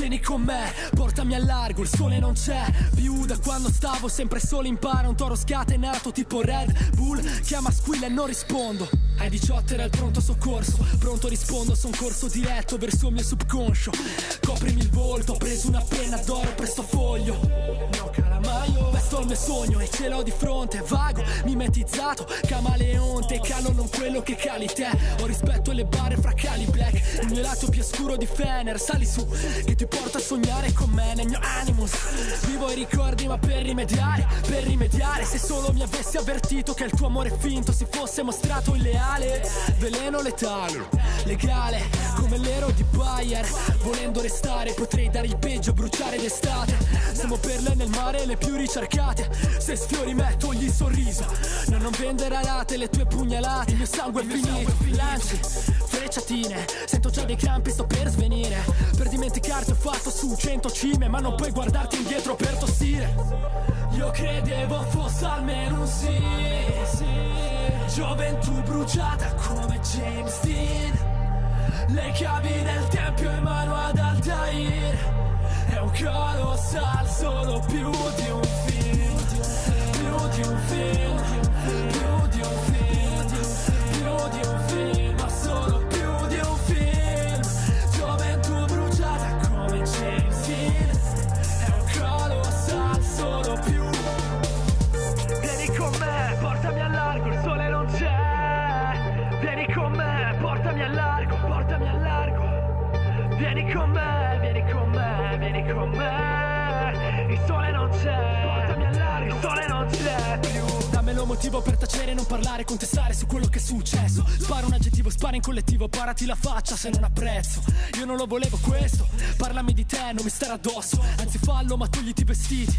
Vieni con me, portami a largo, il sole non c'è. Più da quando stavo sempre solo in para Un toro scatenato tipo Red Bull. Chiama squilla e non rispondo. Ai 18 era il pronto soccorso. Pronto rispondo, son corso diretto verso il mio subconscio. Coprimi il volto, ho preso una penna d'oro, presto foglio. No calamaio, vesto il mio sogno e ce l'ho di fronte Vago, mimetizzato, camaleonte Calo non quello che cali te. Ho rispetto alle barre fra cali black. Il mio lato più oscuro di Fener Sali su, che ti porta a sognare con me nel mio animus Vivo i ricordi ma per rimediare Per rimediare. Se solo mi avessi avvertito Che il tuo amore finto si fosse mostrato illeale. Veleno letale, legale Come l'ero di Bayer. Volendo restare potrei dare il peggio Bruciare d'estate. Siamo perle nel mare le più ricercate. Se sfiori me togli il sorriso. No non vendere a rate le tue pugnalate. Il mio sangue è finito Lanci, frecciatine Sento già dei crampi sto per svenire. Per dimenticarti ho fatto su cento cime Ma non puoi guardarti indietro per tossire. Io credevo fosse almeno un sì, sì. Gioventù bruciata come James Dean. Le chiavi del tempio in mano ad Altair È un colossal solo più di un film Più di un film con me, vieni con me, vieni con me. Il sole non c'è, largo, il sole non c'è più. Dammelo motivo per tacere, non parlare, contestare su quello che è successo. Spara un aggettivo, spara in collettivo, parati la faccia se non apprezzo. Io non lo volevo questo, parlami di te, non mi stare addosso. Anzi fallo, ma togliti i vestiti.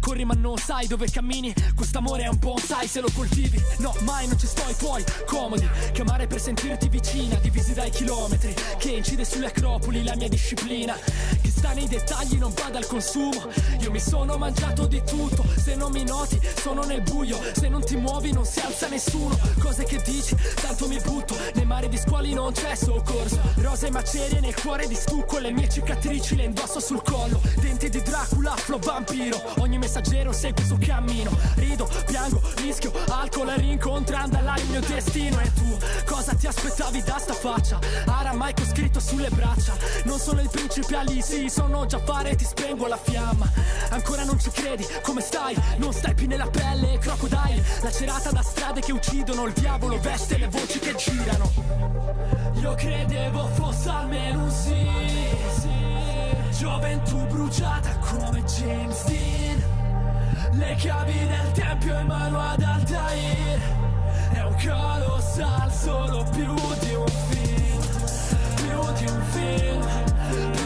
Corri ma non sai dove cammini, quest'amore è un bonsai se lo coltivi. No, mai non ci sto i tuoi comodi. Chiamare per sentirti vicina, divisi dai chilometri. Che incide sulle acropoli la mia disciplina. Che sta nei dettagli, non vada al consumo. Io mi sono mangiato di tutto, se non mi noti sono nel buio. Se non ti muovi non si alza nessuno. Cose che dici, tanto mi butto. Nei mari di squali non c'è soccorso. Rosa e macerie nel cuore di stucco. Le mie cicatrici le indosso sul collo. Denti di Dracula, flow vampiro. Ogni messaggero segue suo cammino. Rido, piango, rischio, alcol rincontrando là il mio destino. E tu, cosa ti aspettavi da sta faccia? Aramaico scritto sulle braccia. Non sono il principe Ali, sì, sono Jafar e ti spengo la fiamma. Ancora non ci credi, come stai? Non stai più nella pelle, crocodile. Lacerata da strade che uccidono, il diavolo veste le voci che girano. Io credevo fosse almeno un sì, sì. Gioventù bruciata come James Dean. Le chiavi del tempio in mano ad Altair. È un colossal, solo più di un film. Più di un film,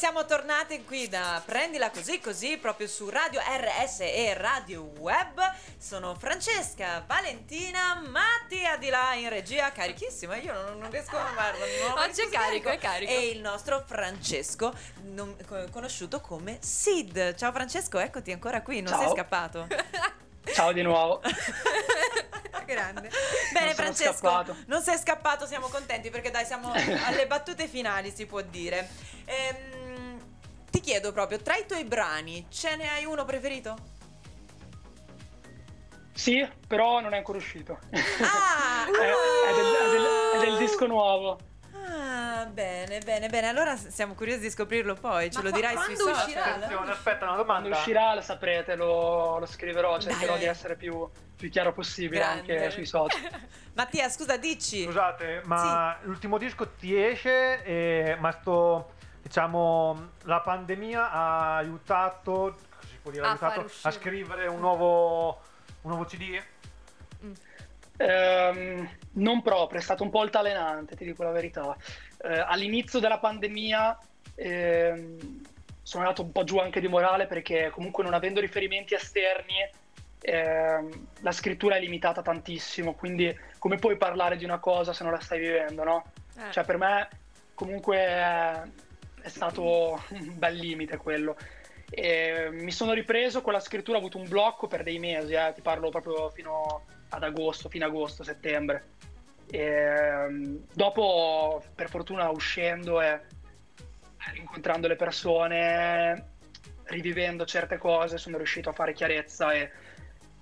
siamo tornati qui da Prendila così così proprio su Radio RSE Radio Web. Sono Francesca, Valentina, Mattia di là in regia, carichissima, io non, non riesco a ho Oggi è carico, è carico. E il nostro Francesco, non- co- conosciuto come Sid. Ciao Francesco, eccoti ancora qui, non sei Ciao. scappato. Ciao di nuovo. Grande. Bene Non Francesco, scappato. non sei scappato, siamo contenti perché dai siamo alle battute finali si può dire. Ehm, ti chiedo proprio, tra i tuoi brani ce ne hai uno preferito? Sì, però non è ancora uscito. Ah, è, è del, è del- è del disco nuovo. Ah, bene, bene, bene. Allora siamo curiosi di scoprirlo poi, ce Ma lo dirai sui quando social. uscirà? Attenzione, aspetta, una Quando domanda. uscirà lo saprete, lo, lo scriverò, cercherò Dai. di essere più, più chiaro possibile Grande. anche sui social. Mattia, scusa, dici. Scusate, ma l'ultimo disco ti esce, e, ma sto, diciamo, la pandemia ha aiutato, si può dire, ha A aiutato a scrivere un nuovo, un nuovo CD? Ehm, non proprio, è stato un po' altalenante, ti dico la verità. Eh, all'inizio della pandemia ehm, sono andato un po' giù anche di morale perché comunque non avendo riferimenti esterni ehm, la scrittura è limitata tantissimo, quindi come puoi parlare di una cosa se non la stai vivendo, no? Eh. Cioè per me comunque è, è stato un bel limite quello. E mi sono ripreso con la scrittura, ho avuto un blocco per dei mesi, eh, ti parlo proprio fino ad agosto, fine agosto, settembre. E, um, dopo, per fortuna, uscendo e incontrando le persone, rivivendo certe cose, sono riuscito a fare chiarezza e,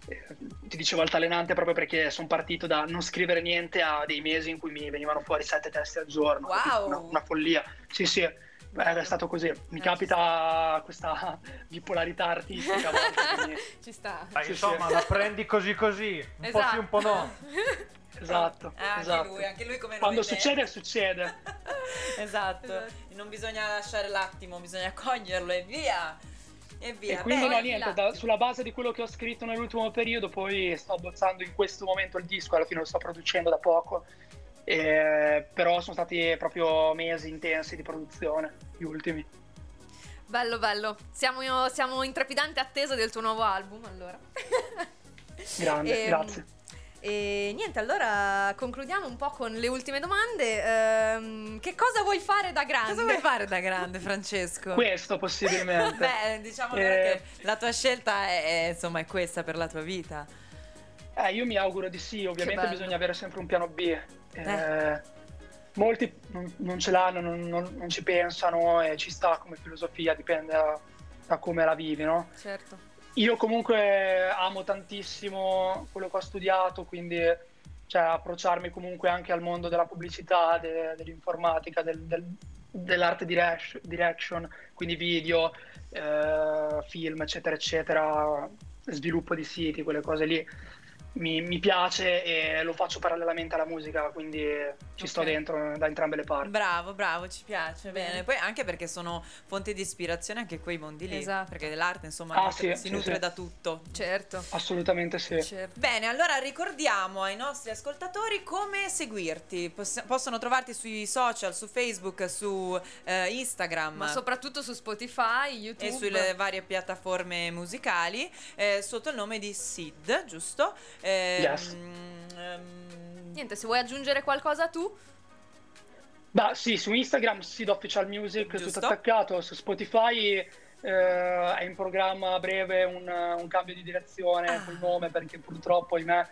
e ti dicevo altalenante proprio perché sono partito da non scrivere niente a dei mesi in cui mi venivano fuori sette testi al giorno. Wow. Una, una follia. Sì, sì. Beh, è stato così. Mi Eh, capita questa bipolarità artistica quindi- Ci sta. Dai, Sì, insomma, sì. la prendi così così, un po' sì, un po' no. Esatto, Eh, anche esatto. lui, anche lui come. Quando beh. succede, succede. esatto. Esatto. Non bisogna lasciare l'attimo, bisogna coglierlo e via. E via. E quindi Bene. no, niente, da- sulla base di quello che ho scritto nell'ultimo periodo, poi sto abbozzando in questo momento il disco, alla fine lo sto producendo da poco, Eh, però sono stati proprio mesi intensi di produzione, gli ultimi. Bello, bello. Siamo, siamo in trepidante attesa del tuo nuovo album, allora. Grande, Ehm, grazie. E niente, allora concludiamo un po' con le ultime domande. Ehm, che cosa vuoi fare da grande? Cosa vuoi fare da grande, Francesco? Questo possibilmente. Beh, diciamo Eh. che la tua scelta è, è, insomma, è questa per la tua vita. Eh, io mi auguro di sì, ovviamente bisogna avere sempre un piano B. Eh, molti non, non ce l'hanno, non, non- non ci pensano e ci sta come filosofia, dipende da, da come la vivi, no? Certo. Io comunque amo tantissimo quello che ho studiato, quindi cioè, approcciarmi comunque anche al mondo della pubblicità, de- dell'informatica, del- del- dell'arte direc- direction, quindi video, eh, film, eccetera, eccetera, sviluppo di siti, quelle cose lì. Mi, mi piace e lo faccio parallelamente alla musica, quindi ci sto Ok. dentro da entrambe le parti. Bravo, bravo, ci piace. Bene. Bene. Poi anche perché sono fonte di ispirazione anche quei mondi lì. Esatto. Perché l'arte, insomma, Ah, sì, si sì, nutre sì. da tutto. Certo. Assolutamente sì. certo. Bene, allora ricordiamo ai nostri ascoltatori come seguirti. Poss- possono trovarti sui social, su Facebook, su eh, Instagram. Ma soprattutto su Spotify, YouTube. e sulle varie piattaforme musicali eh, sotto il nome di Sid, giusto? Ehm, Yes. ehm, Niente, se vuoi aggiungere qualcosa tu, Beh, sì, su Instagram Sid Official Music, Giusto. tutto attaccato, su Spotify eh, è in programma a breve un, un cambio di direzione Ah. col nome perché purtroppo, ahimè,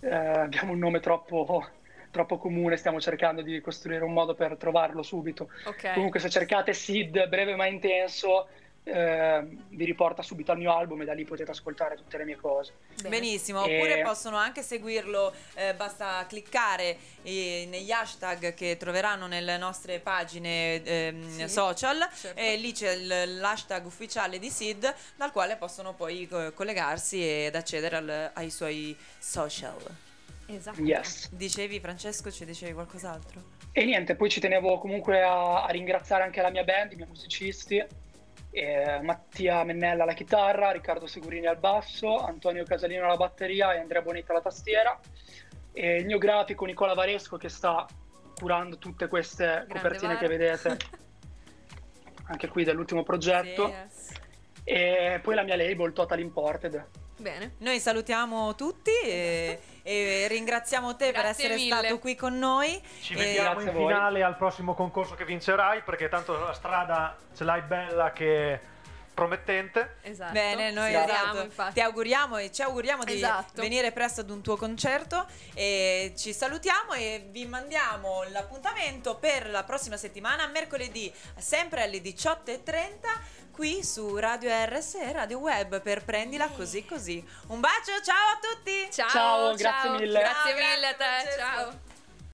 eh, abbiamo un nome troppo, troppo comune, stiamo cercando di costruire un modo per trovarlo subito. ok. Comunque se cercate Sid, breve ma intenso, eh, vi riporta subito al mio album e da lì potete ascoltare tutte le mie cose. Bene. Benissimo, E- oppure possono anche seguirlo, eh, basta cliccare eh, negli hashtag che troveranno nelle nostre pagine ehm, Sì, social certo. e lì c'è l'hashtag ufficiale di Sid dal quale possono poi collegarsi ed accedere al- ai suoi social. Esatto. Yes. Dicevi Francesco, ci dicevi qualcos'altro? E niente, poi ci tenevo comunque a, a ringraziare anche la mia band, i miei musicisti, eh, Mattia Mennella alla chitarra, Riccardo Segurini al basso, Antonio Casalino alla batteria e Andrea Bonetta alla tastiera, e il mio grafico Nicola Varesco che sta curando tutte queste copertine Varo. che vedete, anche qui dell'ultimo progetto, Yes. e poi la mia label Total Imported. Bene. Noi salutiamo tutti e, e ringraziamo te per essere mille. stato qui con noi. Ci E- vediamo in finale al prossimo concorso che vincerai perché tanto la strada ce l'hai bella che promettente. Esatto. Bene, noi Grazie. esatto, ti auguriamo e ci auguriamo di Esatto. venire presto ad un tuo concerto e ci salutiamo e vi mandiamo l'appuntamento per la prossima settimana, mercoledì, sempre alle 18.30 qui su Radio RS e Radio Web per Prendila così così. Un bacio, ciao a tutti! Ciao, Ciao, grazie ciao. mille. Grazie mille a te. Ciao.